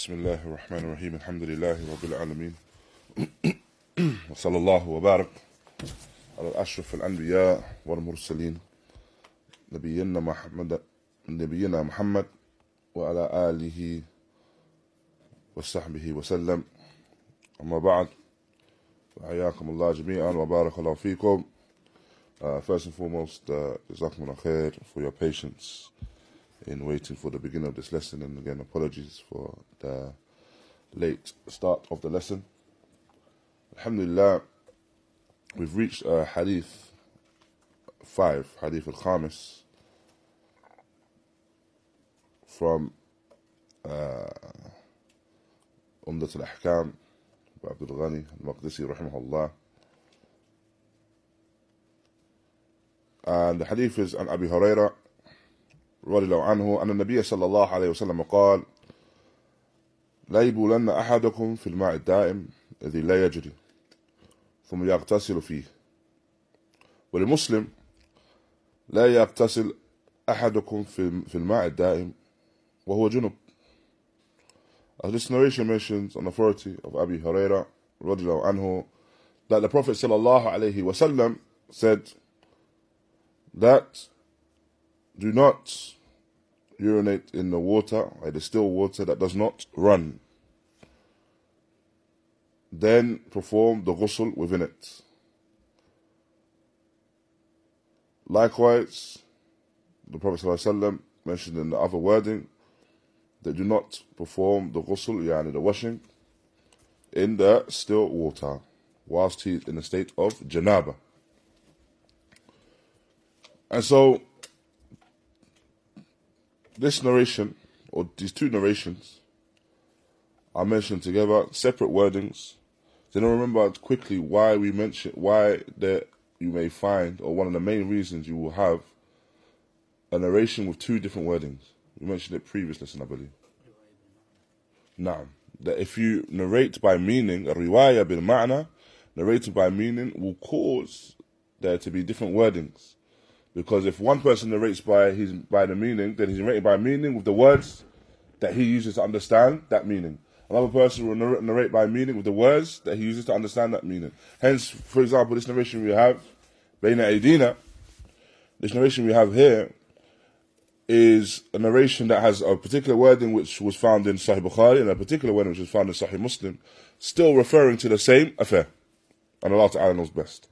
بسم الله الرحمن الرحيم الحمد لله رب العالمين وصلى الله وبارك على الأشرف الأنبياء والمرسلين نبينا محمد نبينا محمد وعلى آله وصحبه وسلم أما بعد فحياكم الله جميعا وبارك الله فيكم Uh, first and foremost, uh, Jazakumullah khair for your patience. in waiting for the beginning of this lesson. And again, apologies for the late start of the lesson. Alhamdulillah, we've reached uh, Hadith 5, Hadith al Khamis, from uh, Umdat al Ahkam by Abdul Ghani al Maqdisi, rahimahullah. And the hadith is an Abi Huraira رضي الله عنه أن النبي صلى الله عليه وسلم قال لا يبولن أحدكم في الماء الدائم الذي لا يجري ثم يغتسل فيه. ولمسلم لا يغتسل أحدكم في الماء الدائم وهو جنب. As this narration mentions on authority of Abi Huraira رضي الله عنه that the Prophet صلى الله عليه وسلم said that do not urinate in the water, like the still water that does not run. Then perform the ghusl within it. Likewise, the Prophet ﷺ mentioned in the other wording that do not perform the ghusl, yani the washing, in the still water, whilst he is in a state of janaba. And so, this narration, or these two narrations, are mentioned together, separate wordings. Then I remember quickly why we mention why that you may find, or one of the main reasons you will have a narration with two different wordings. We mentioned it previous lesson, I believe. Now, that if you narrate by meaning, a riwayah bil ma'na, narrated by meaning will cause there to be different wordings. Because if one person narrates by his by the meaning, then he's narrating by meaning with the words that he uses to understand that meaning. Another person will narrate, by meaning with the words that he uses to understand that meaning. Hence, for example, this narration we have, Baina Aidina, this narration we have here is a narration that has a particular wording which was found in Sahih Bukhari and a particular wording which was found in Sahih Muslim, still referring to the same affair. And Allah Ta'ala knows best.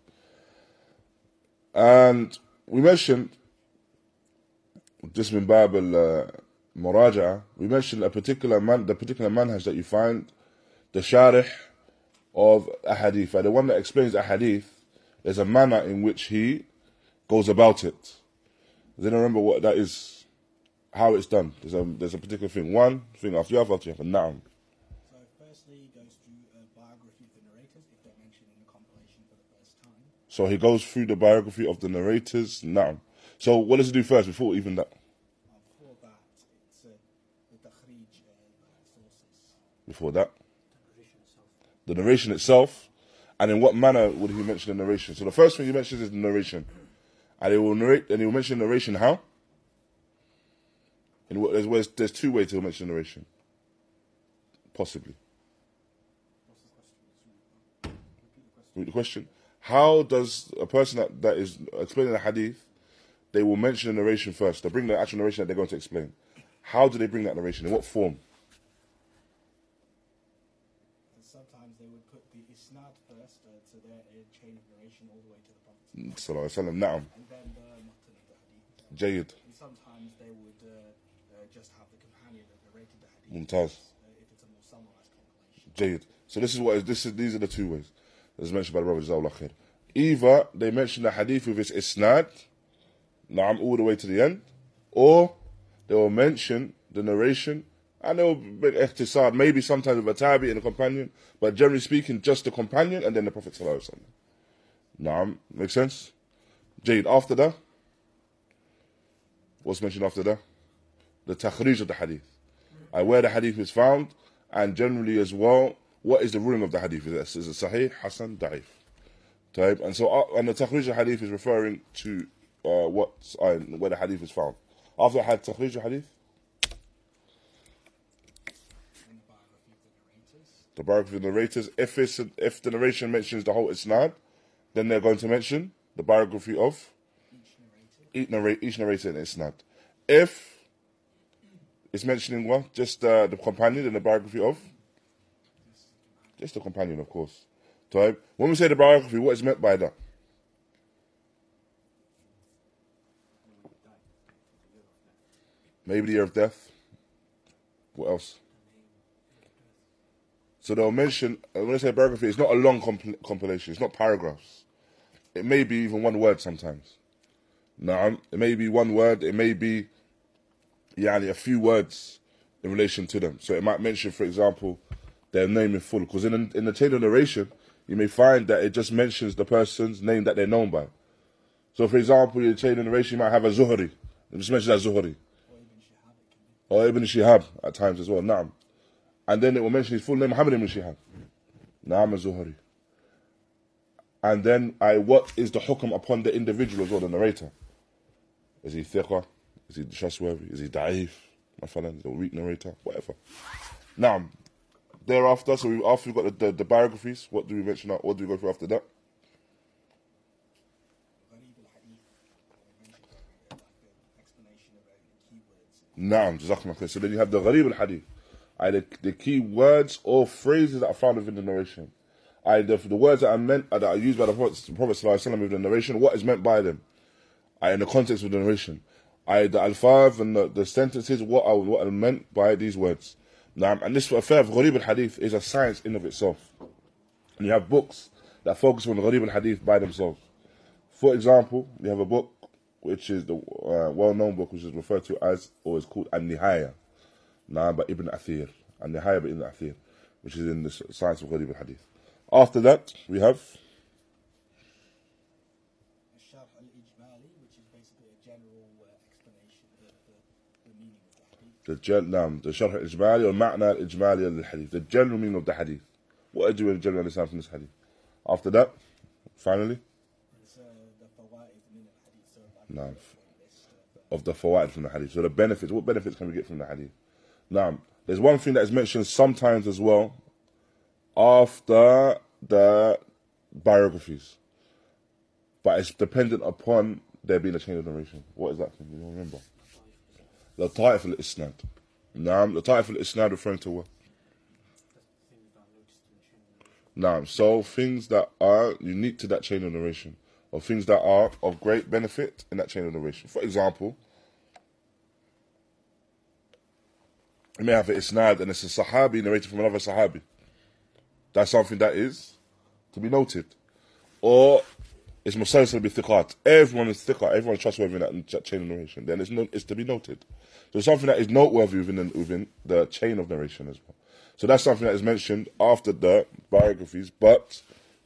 And we mentioned just in Bab Muraja, we mentioned a particular man, the particular manhaj that you find, the sharih of a hadith. The one that explains a hadith, a manner in which he goes about it. Then remember what that is, how it's done. There's a there's a particular thing. One thing after the other, after the other. Na'am. So firstly, he goes through a biography of the narrators, if they're mentioned in the compilation for the first time. So he goes through the biography of the narrators. now. So what does he do first before even that? Before that, it's uh, the takhrij uh, sources. Before that? The narration itself. And in what manner would he mention the narration? So the first thing he mentions is the narration. And he will narrate and he will mention narration how? In what, there's, there's, two ways to mention narration. Possibly. Repeat the question. How does a person that, that is explaining the hadith, they will mention the narration first. They bring the actual narration that they're going to explain. How do they bring that narration? In what form? Sometimes they would put the isnad first, uh, so their uh, chain of narration all the way to the Prophet. Sallallahu Alaihi Wasallam. Na'am. And then the matan of the hadith. Jayyid. And sometimes they would uh, uh, just have the companion that narrated the hadith. Mumtaz. Uh, if it's a more summarized compilation. Jayyid. So this is what is, this is these are the two ways. As mentioned by the Jazakallah khair. Either they mention the hadith with its isnad, na'am, all the way to the end, or they will mention the narration and they will make ihtisar, maybe sometimes with a tabi and a companion, but generally speaking, just the companion and then the Prophet. Na'am, make sense? Jayyid, after that, what's mentioned after that? The takhrij of the hadith. Uh, where the hadith is found, and generally as well, what is the ruling of the hadith? Is it, sahih, hasan, da'if? Type. And so, uh, and the takhrij hadith is referring to uh, what, uh, where the hadith is found. After had takhrij hadith, the biography of the narrators. If it's if the narration mentions the whole isnad, then they're going to mention the biography of Each narrator. each, narrator in isnad. If it's mentioning what just uh, the companion and the biography of just a companion, of course. So when we say the biography, what is meant by that? Maybe the year of death. What else? So they'll mention, uh, when I say biography, it's not a long compil- compilation, it's not paragraphs. It may be even one word sometimes. No, it may be one word, it may be yeah, a few words in relation to them. So it might mention, for example, their name in full. Because in, in the chain of narration, you may find that it just mentions the person's name that they're known by. So, for example, in the chain of narration, you might have a Zuhri. It just mentions that Zuhri. Or Ibn Shihab at times as well. Naam. And then it will mention his full name, Muhammad ibn Shihab. Naam al-Zuhri. And then I, what is the hukm upon the individual as well, the narrator? Is he thiqah? Is he trustworthy? Is he da'if? Mafalan, the weak narrator? Whatever. Now, thereafter, so we, after we've got the, the, the biographies, what do we mention? What do we go through after that? The. Naam. So then you have the gharib al-hadith. Either the key words or phrases that are found within the narration. Either the words that are meant that are used by the Prophet, the Prophet wasallam the narration, what is meant by them? Uh, in the context of the narration. Either the alfaz and the, the sentences, what are what are meant by these words. Naam, and this affair of gharib al-hadith is a science in of itself. And you have books that focus on gharib al-hadith by themselves. For example, you have a book which is the uh, well-known book which is referred to as or is called An-Nihaya. Now by Ibn Athir. An-Nihaya by Ibn Athir, which is in the science of Gharib al-Hadith. After that, we have Al-Sharh al-Ijmali, which is basically a general uh, explanation of the, the meaning of the hadith. the gen- نعم, the Sharh al-Ijmali or Ma'na al-Ijmali al-Hadith, the general meaning of the Hadith. What do you generally understand from this Hadith? After that, finally, It's uh, the fawaid min al-Hadith, so like Naam. a list of, uh, of the fawaid from the hadith. So the benefits, what benefits can we get from the hadith? Now, there's one thing that is mentioned sometimes as well after the biographies, but it's dependent upon there being a chain of narration. What is that thing? You don't remember? Al-isnad. Now, the ta'if al-isnad referring to what? Now, so things that are unique to that chain of narration, or things that are of great benefit in that chain of narration. For example, you may have an isnad and it's a sahabi narrated from another sahabi. That's something that is to be noted. Or it's musalsal bi thiqat. Everyone is thiqat, everyone is trustworthy in that, that chain of narration. Then it's, no, it's to be noted. So something that is noteworthy within the, within the chain of narration as well. So that's something that is mentioned after the biographies, but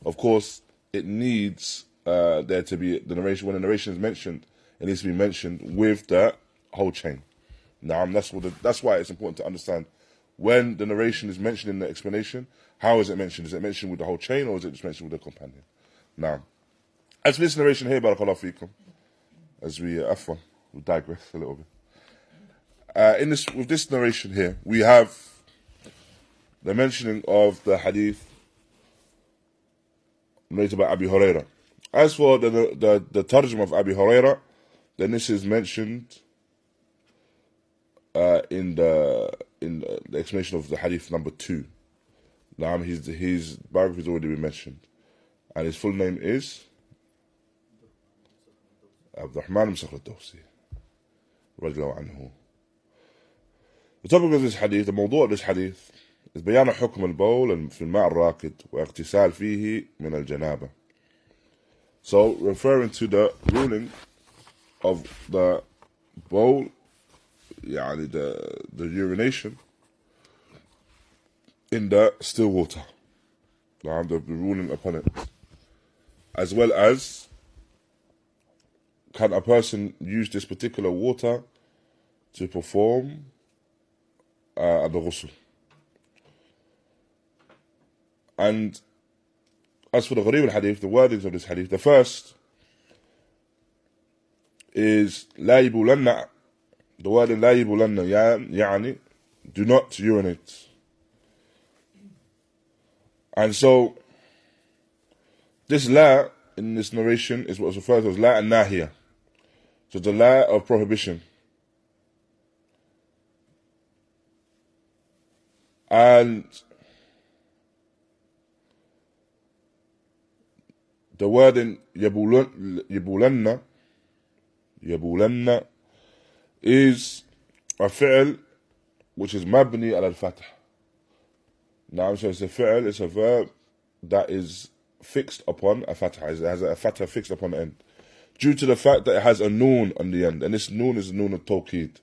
of course it needs uh, there to be the narration. When the narration is mentioned, it needs to be mentioned with the whole chain. Now that's what the, that's why it's important to understand when the narration is mentioned in the explanation. How is it mentioned? Is it mentioned with the whole chain, or is it just mentioned with the companion? Now, as this narration here, barakallahu fikum, as we uh, afwan, we digress a little bit. Uh, in this with this narration here, we have the mentioning of the hadith narrated by Abi Huraira. As for the the the tarjum of Abi Huraira, then this is mentioned uh, in the in the explanation of the hadith number two. Now his his biography has already been mentioned, and his full name is Abdurrahman ibn Sakhr al-Dawsi. رضي الله عنه. Hadith, the موضوع is بيان حكم البول في الماء الراكد واغتسال فيه من الجنابة. So referring to the ruling of the bowl, يعني the the urination in the still water. نعم, the ruling upon it. As well as can a person use this particular water to perform uh, the ghusl? And as for the Gharib al-Hadith, the wordings of this hadith, the first is لا يبولن the word لا يبولن يعني do not urinate And so, this la in this narration is what's referred to as la and nahiya. So the la of prohibition. And the word in يبولن يبولن is a fi'l which is mabni al fath. Now, so it's a fi'l, it's a verb that is fixed upon a fatha. It has a fatha fixed upon the end. Due to the fact that it has a noon on the end. And this noon is a noon of tawqid.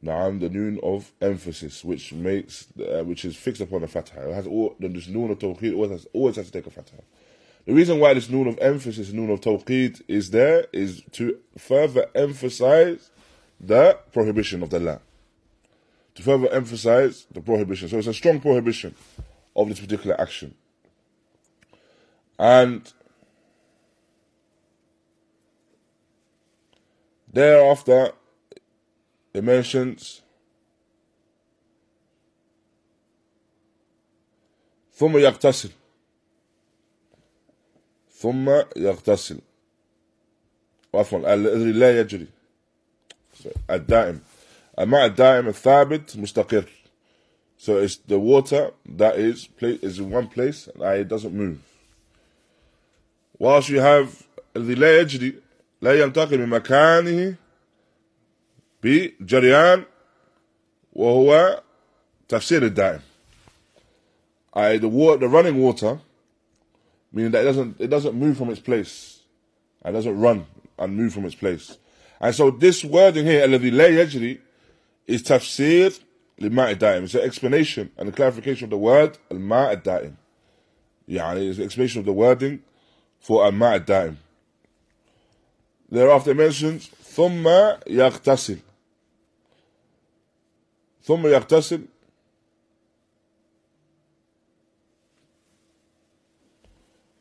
Now, I'm the noon of emphasis, which makes, uh, which is fixed upon a fatha. It has all, this noon of tawqid always has, always has to take a fatha. The reason why this noon of emphasis, noon of tawqid is there is to further emphasize the prohibition of the la. To further emphasize the prohibition. So it's a strong prohibition of this particular action. And thereafter, it mentions ثم يغتسل ثم يغتسل عفوا الذي لا يجري الدائم الماء الدائم الثابت مستقر so it's the water that is is in one place and it doesn't move whilst you have الذي لا يجري لا ينتقل من مكانه بجريان وهو تفسير الدائم I, the water, the running water meaning that it doesn't it doesn't move from its place. It doesn't run and move from its place. And so this wording here, الذي لا يجري, is tafsir لماء الدائم. It's an explanation and a clarification of the word الماء الدائم. يعني it's an explanation of the wording for الماء الدائم. Thereafter it mentions ثم يغتسل. ثم يغتسل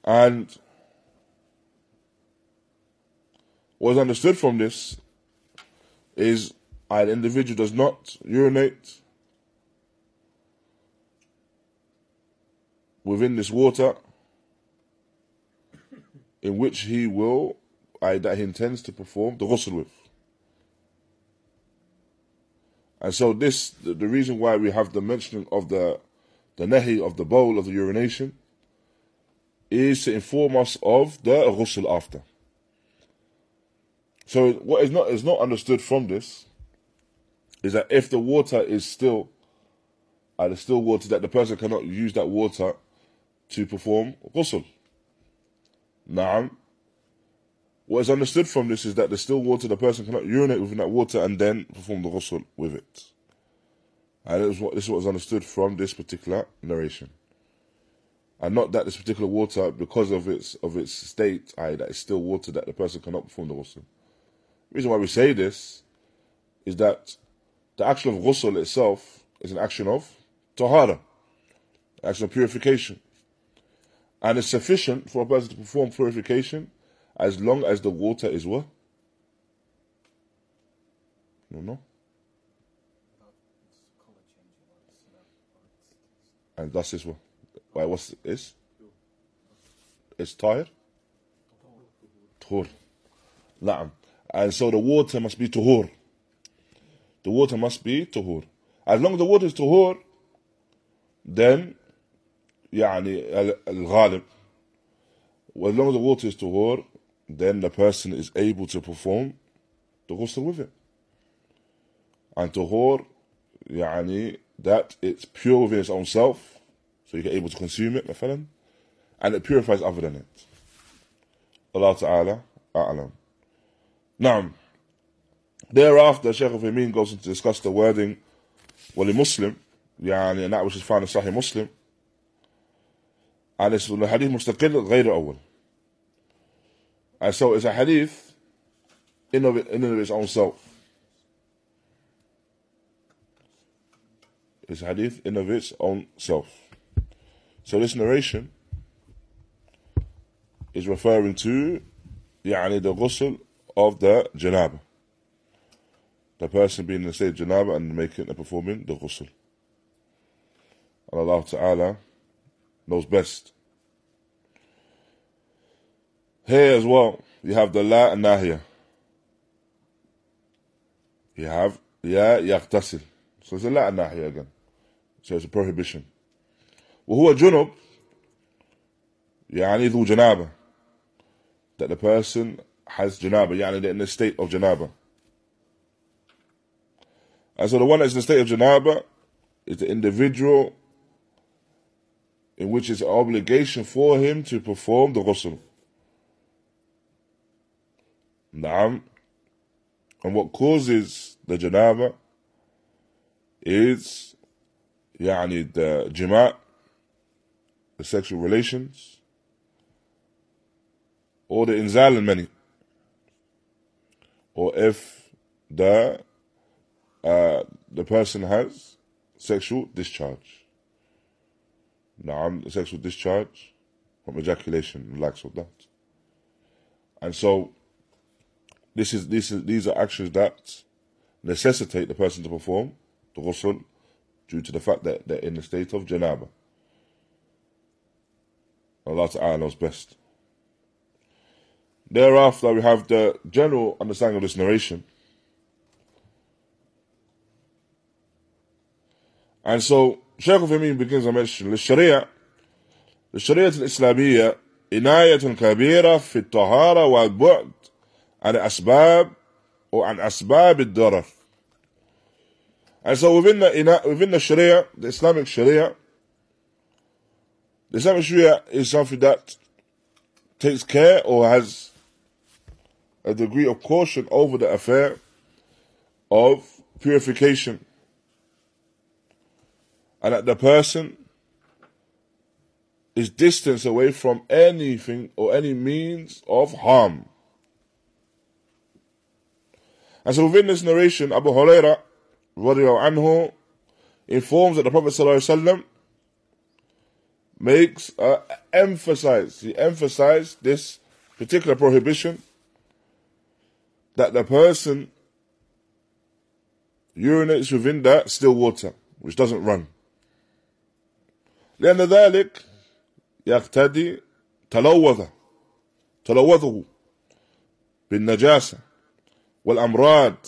And what's understood from this is an individual does not urinate within this water in which he will, I, that he intends to perform the ghusl with. And so this, the, the reason why we have the mentioning of the, the nehi of the bowl of the urination is to inform us of the ghusl after. So what is not is not understood from this is that if the water is still uh, the still water that the person cannot use that water to perform ghusl. Now, what is understood from this is that the still water the person cannot urinate within that water and then perform the ghusl with it. And this is what this is what is understood from this particular narration and not that this particular water, because of its of its state, i.e., that it's still water that the person cannot perform the ghusl. The reason why we say this is that the action of ghusl itself is an action of tahara, action of purification, and it's sufficient for a person to perform purification as long as the water is what? No, no. And thus is what? Why, what's is? It's tahir? Tuhur. Na'am. And so the water must be tuhur. The water must be tuhur. As long as the water is tuhur, then يعني الغالب as long as the water is tuhur, then the person is able to perform the ghusl with it. And tuhur, يعني that it's pure within its own self, so you get able to consume it, مثلا, and it purifies other than it. Allah Ta'ala, A'lam. Now, thereafter, Shaykh Uthaymeen goes on to discuss the wording, well, Muslim, يعني, and that which is found in Sahih Muslim, and it's the hadith مستقل غير أول. And so it's a hadith in of, it, in of its own self. It's a hadith in of its own self. So this narration is referring to يعني the ghusl of the janaba. The person being in the state of janaba and making and performing the ghusl. And Allah Ta'ala knows best. Here as well, you have the la and nahya. You have ya yaghtasil. So it's a la and nahya again. So it's a prohibition. وهو جنب يعني ذو جنابة that the person has janaba يعني they're in a state of janaba and so the one that's in a state of janaba is the individual in which it's an obligation for him to perform the ghusl. Naam. And what causes the janaba is يعني the jima' the sexual relations or the inzal al-mani or if the uh, the person has sexual discharge. Now, sexual discharge from ejaculation and likes of that. And so, this is, this is, these are actions that necessitate the person to perform the ghusl due to the fact that they're in the state of janaba. Allah Ta'ala knows best. Thereafter, we have the general understanding of this narration. And so, Shaykh Uthaymeen begins to mention, للشريعة للشريعة الإسلامية عناية كبيرة في الطهارة والبعد عن أسباب وعن أسباب الضرر. And so within the, within the Sharia, the Islamic Sharia, the Islamic Sharia is something that takes care or has a degree of caution over the affair of purification and that the person is distance away from anything or any means of harm. And so within this narration, Abu Huraira anhu, informs that the Prophet ﷺ makes uh, emphasize, he emphasized this particular prohibition that the person urinates within that still water, which doesn't run. لأن ذلك يقتدي تلوث تلوثه بالنجاسة والأمراض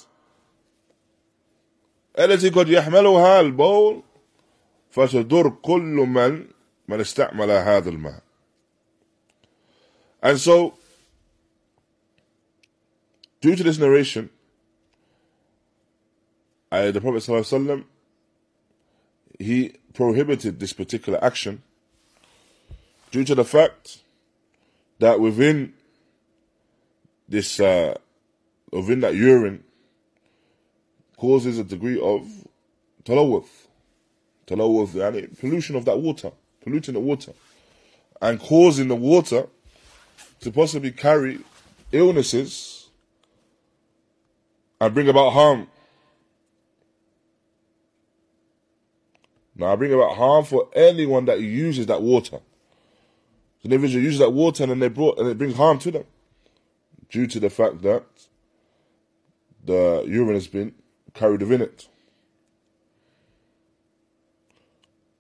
التي قد يحملها البول فتضر كل من من استعمل هذا الماء and so due to this narration uh, the Prophet ﷺ he prohibited this particular action due to the fact that within this, uh, within that urine, causes a degree of talawuth, talawuth, yani pollution of that water, polluting the water, and causing the water to possibly carry illnesses and bring about harm Now I bring about harm for anyone that uses that water. So the individual uses that water and then they brought and it brings harm to them. Due to the fact that the urine has been carried within it.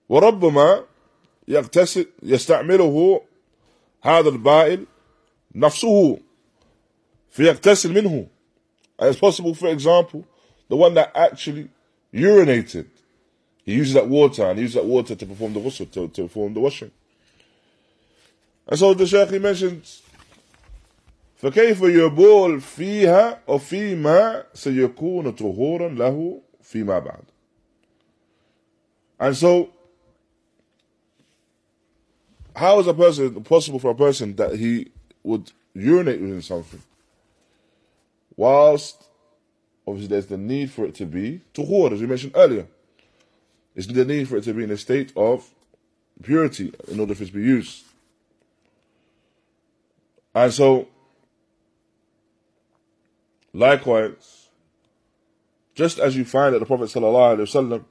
وربما يغتسل يستعمله هذا البائل نفسه فيغتسل منه. And it's possible, for example, the one that actually urinated he uses that water and he uses that water to perform the ghusl, to, to perform the washing. And so the Shaykh he mentions فكيف يبول فيها أو فيما سيكون طهورا له فيما بعد. And so, how is a person possible for a person that he would urinate within something, whilst obviously there's the need for it to be tuhur, as we mentioned earlier. It's the need for it to be in a state of purity in order for it to be used. And so, likewise, just as you find that the Prophet ﷺ,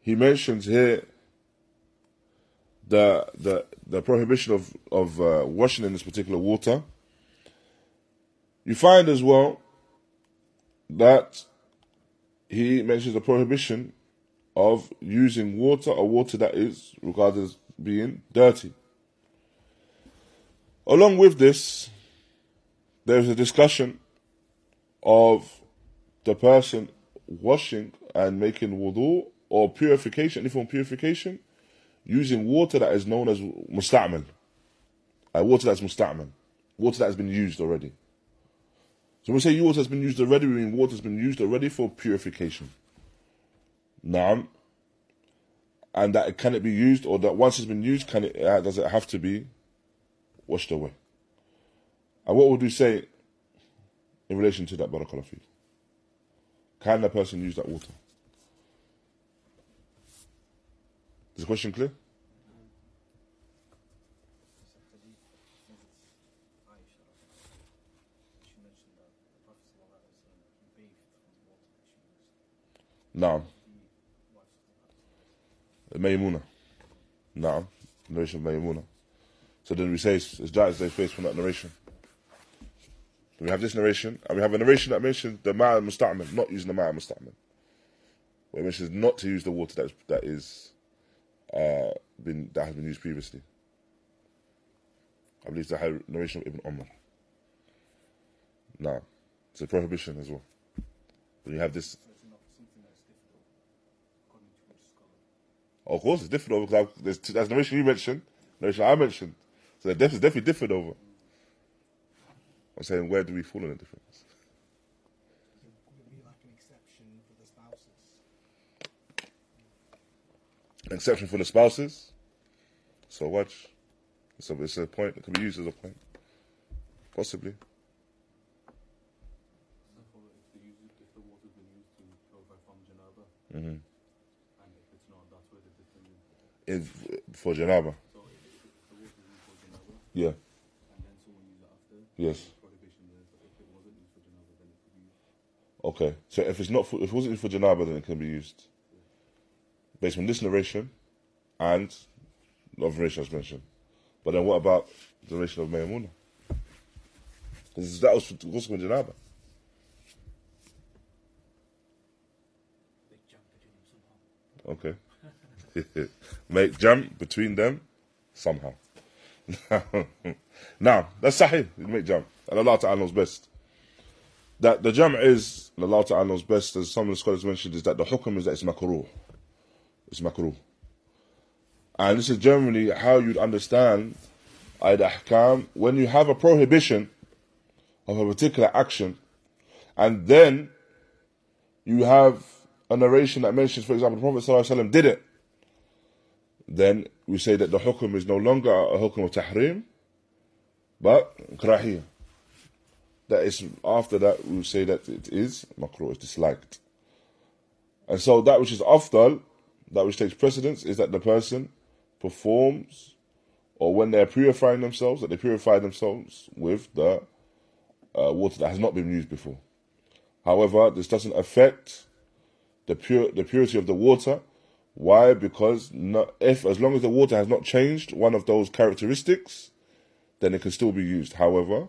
he mentions here the the the prohibition of of uh, washing in this particular water. You find as well that he mentions the prohibition of using water or water that is regarded as being dirty. Along with this, there's a discussion of the person washing and making wudu or purification, any form purification, using water that is known as musta'mal. Uh, water that's musta'mal. Water that has been used already. So when we say water has been used already, we mean water has been used already for purification. Naam. And that can it be used, or that once it's been used, can it uh, does it have to be washed away? And what would we say in relation to that, Barakallah fi? Can the person use that water? Is the question clear? That that the Maymuna. Naam. Narration of Maymuna. So then we say it's, it's Jaiz they face from that narration. We have this narration, and we have a narration that mentions the Ma'a Musta'mal, not using the Ma'a Musta'mal. Where it mentions not to use the water that is, that is uh, been that has been used previously. I believe it's the narration of Ibn Umar. Now, it's a prohibition as well. When you have this So it's not something that's difficult, according to which scholar. Of course, it's different over because that's narration you mentioned, narration I mentioned. So they're def- it's definitely different over. I'm saying, where do we fall in the difference? Could it be like an exception for the spouses? An exception for the spouses. So watch. It's a, it's a point. It can be used as a point. Possibly. example, if the, use, if the water's been used to purify from janaba, and if it's not, that's where the difference is. For Janaba. So if, if the Okay. So if it's not for, if it wasn't for Janaba, then it can be used. Based on this narration and the narration I was mentioned. But then what about the narration of Maymuna? Because that was for Ghusl Janaba. Big jump between them somehow. Okay. Make jump between them somehow. now, that's sahih. You make jump. And Allah Ta'ala knows best. That the jam is, Allah Ta'ala knows best, as some of the scholars mentioned, is that the hukum is that it's makruh. It's makruh. And this is generally how you'd understand al ahkam when you have a prohibition of a particular action, and then you have a narration that mentions, for example, the Prophet ﷺ did it, then we say that the hukum is no longer a hukum of tahrim, but karahiyah. That is, after that, we say that it is makruh, it's disliked. And so that which is afdal, that which takes precedence, is that the person performs, or when they're purifying themselves, that they purify themselves with the uh, water that has not been used before. However, this doesn't affect the pure the purity of the water. Why? Because no, if as long as the water has not changed one of those characteristics, then it can still be used. However,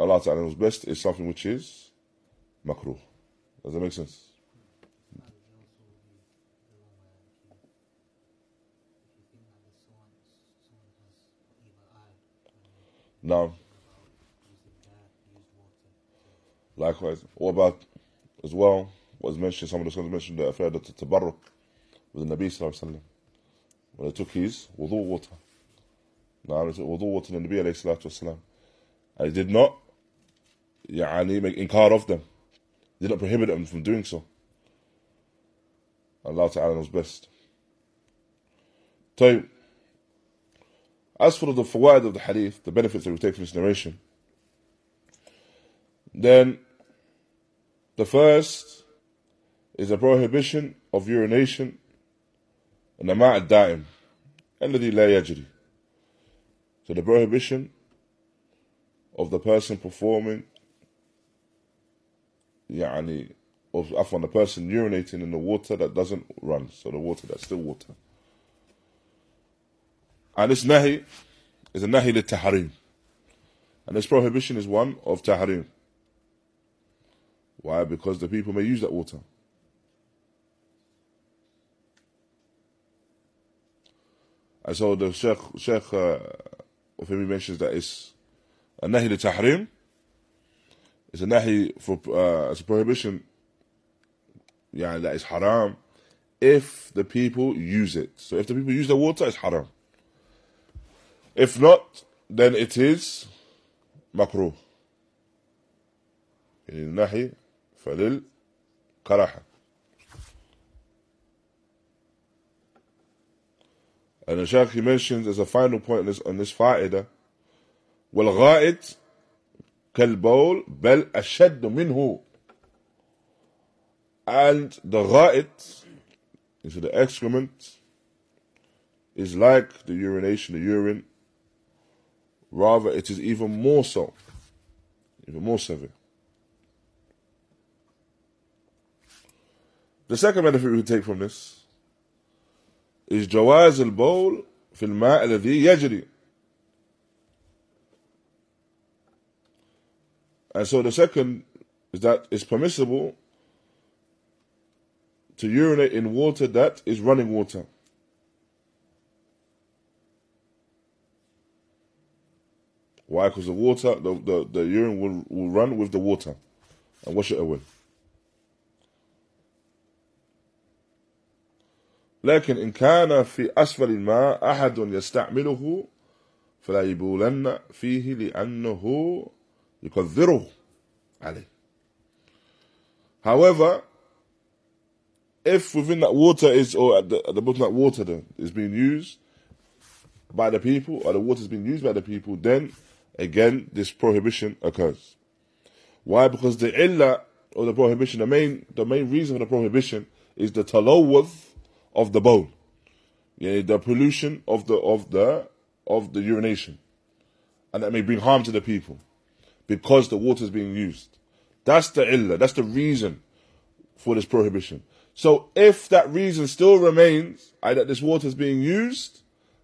Allah Ta'ala knows best is something which is makruh. Does that make sense? Water. likewise, what about as well? Was mentioned some of the scholars mentioned the affair of the tabarruk with the Nabi Sallallahu Alaihi Wasallam when they took his wudu water. Now, they took wudu water in the Nabi Alayhi Salatu Wasallam. And he did not يعني, make inkar of them. He did not prohibit them from doing so. Allah Ta'ala knows best. So, as for the fawaid of the hadith, the benefits that we take from this narration, then the first is a prohibition of urination in the ma'a daim الذي لا يجري so the prohibition of the person performing يعني of afwan the person urinating in the water that doesn't run so the water that's still water and this nahi is a nahi للتحريم and this prohibition is one of tahrim why because the people may use that water And so the Sheikh, Sheikh uh, Uthaymin mentions that it's a nahi li tahrim, it's a nahi for, uh, it's a prohibition yeah, that is haram if the people use it. So if the people use the water, it's haram. If not, then it is makruh. يعني النهي فللكراهة. And the Shaykh he mentions as a final point on this, on this fa'idah, والغائط كالبول بل أشد منه and the غائط is the excrement is like the urination, the urine. Rather, it is even more so, even more severe. The second benefit we can take from this is جواز البول في الماء الذي يجري. And so the second is that it's permissible to urinate in water that is running water. Why? Because the water, the, the, the urine will, will run with the water and wash it away. لكن إن كان في أسفل الماء أحد يستعمله فلا يبولن فيه لأنه يكذره عليه. However, if within that water is, or at the, at the bottom of that water then, is being used by the people, or the water is being used by the people, then again this prohibition occurs. Why? Because the illah or the prohibition, the main the main reason for the prohibition is the talawuth of the bowl. Yeah, the pollution of the of the of the urination. And that may bring harm to the people. because the water is being used. That's the illa, that's the reason for this prohibition. So if that reason still remains, i.e. that this water is being used,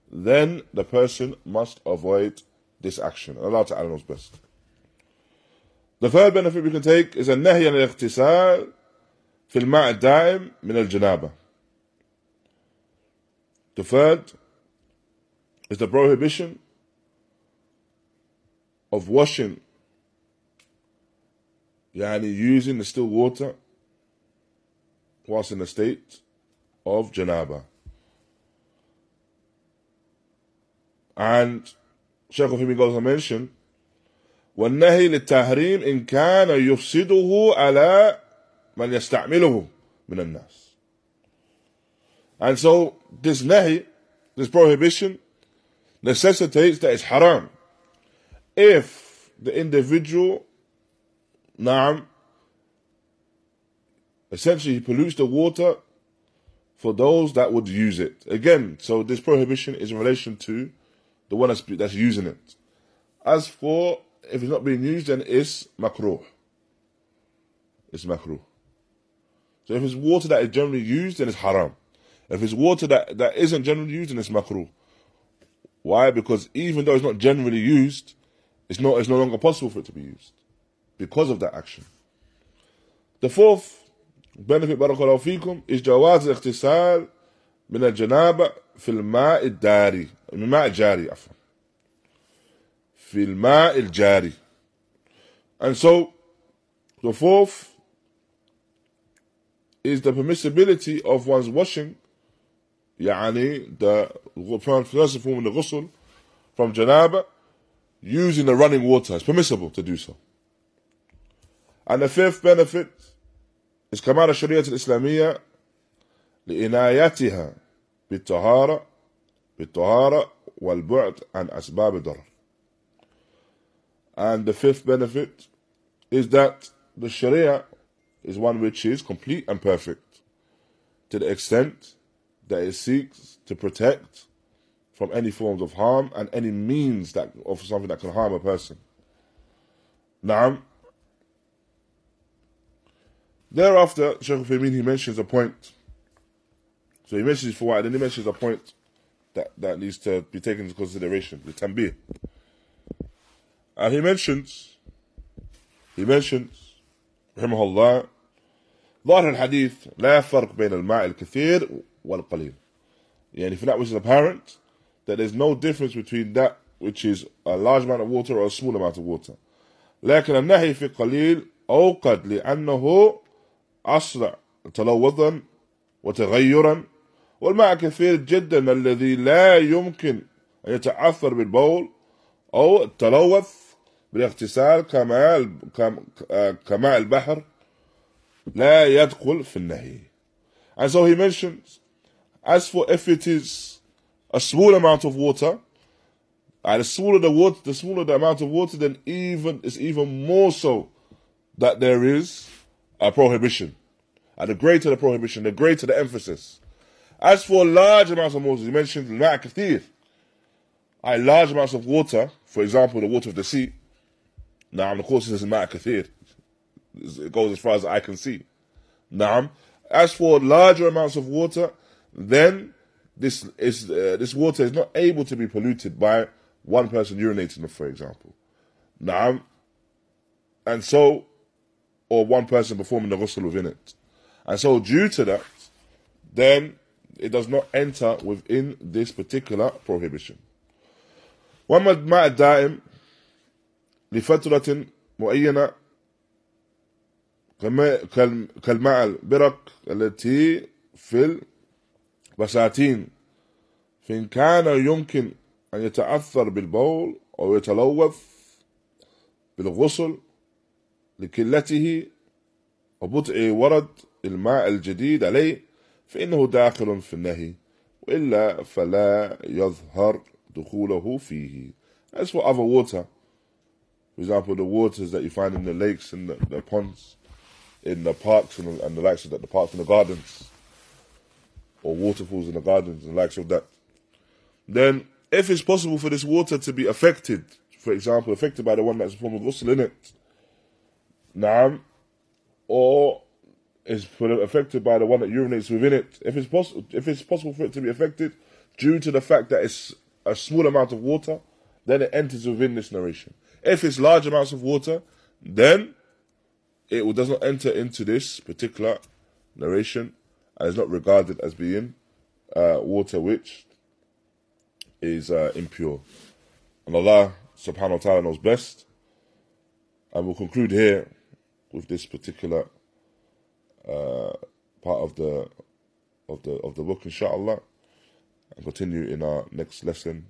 then the person must avoid this action. Allah Ta'ala knows best. The third benefit we can take is a nahi al iqtisal fil ma'ad min al janaba. The third is the prohibition of washing Yani using the still water whilst in the state of Janaba. And Shaykh Uthaymeen goes to mention, والنهي للتحريم إن كان يفسده على من يستعمله من الناس. And so this nahi, this prohibition, necessitates that it's haram if the individual naam, essentially he pollutes the water for those that would use it. Again, so this prohibition is in relation to the one that's, that's using it. As for if it's not being used, then it's makruh. It's makruh. So if it's water that is generally used, then it's haram. If it's water that, that isn't generally used, then it's makruh. Why? Because even though it's not generally used, it's not it's no longer possible for it to be used because of that action. The fourth benefit barakallahu fikum is جواز الاغتسال من الجنابة في الماء الداري من الماء الجاري عفوا في الماء الجاري and so the fourth is the permissibility of one's washing يعني the first form in the ghusl from janaba using the running water it's permissible to do so and the fifth benefit is كمال الشريعة الإسلامية لإنايتها بالطهارة بالطهارة والبعد عن أسباب الضرر. And the fifth benefit is that the Sharia is one which is complete and perfect to the extent that it seeks to protect from any forms of harm and any means that of something that can harm a person. Naam. Thereafter, Shaykh Uthaymeen he mentions a point. So he mentions for why, then he mentions a point that, that needs to be taken into consideration, the tanbih. And he mentions, he mentions, رحمه الله, ظاهر الحديث لا فرق بين الماء الكثير والقليل. يعني for that which is apparent, that there's no difference between that which is a large amount of water or a small amount of water. لكن النهي في قليل أوقد لأنه أسرع تلوثا وتغيرا والماء كثير جدا الذي لا يمكن أن يتأثر بالبول أو التلوث بالاغتسال كماء كم- آه، كماء البحر لا يدخل في النهي. And so he mentions, as for if it is a small amount of water, and the smaller the water, the smaller the amount of water, then even it's even more so that there is uh, prohibition. Uh, the greater the prohibition, the greater the emphasis. As for large amounts of water, you mentioned Ma'a Uh, large amounts of water, for example, the water of the sea. Now, of course, this is Ma'a It goes as far as I can see. Now, as for larger amounts of water, then this is uh, this water is not able to be polluted by one person urinating, for example. Now, and so or one person performing the ghusl within it. And so, due to that, then it does not enter within this particular prohibition. وأما الماء الدائم لفترة معينة كما- كالم- كالماء البرق التي في البساتين فإن كان يمكن أن يتأثر بالبول أو يتلوث بالغسل لقلته وبطء ورد الماء الجديد عليه فإنه داخل في النهي وإلا فلا يظهر دخوله فيه As for other water, for example, the waters that you find in the lakes and the, the ponds, in the parks and the, and the likes of that, the parks and the gardens, or waterfalls in the gardens and the likes of that, then if it's possible for this water to be affected, for example, affected by the one that's a form of ghusl in it, naam, or is affected by the one that urinates within it, if it's possible, if it's possible for it to be affected due to the fact that it's a small amount of water, then it enters within this narration. If it's large amounts of water, then it does not enter into this particular narration and is not regarded as being uh, water which is uh, impure. And Allah subhanahu wa ta'ala knows best. And we'll conclude here with this particular uh, part of the of the of the book, inshallah, and continue in our next lesson.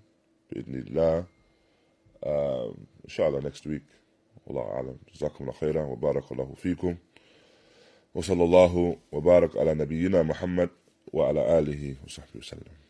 Bi-idhnillah. Um, inshallah next week. والله أعلم جزاكم الله خيرا وبارك الله فيكم وصلى الله وبارك على نبينا محمد وعلى آله وصحبه وسلم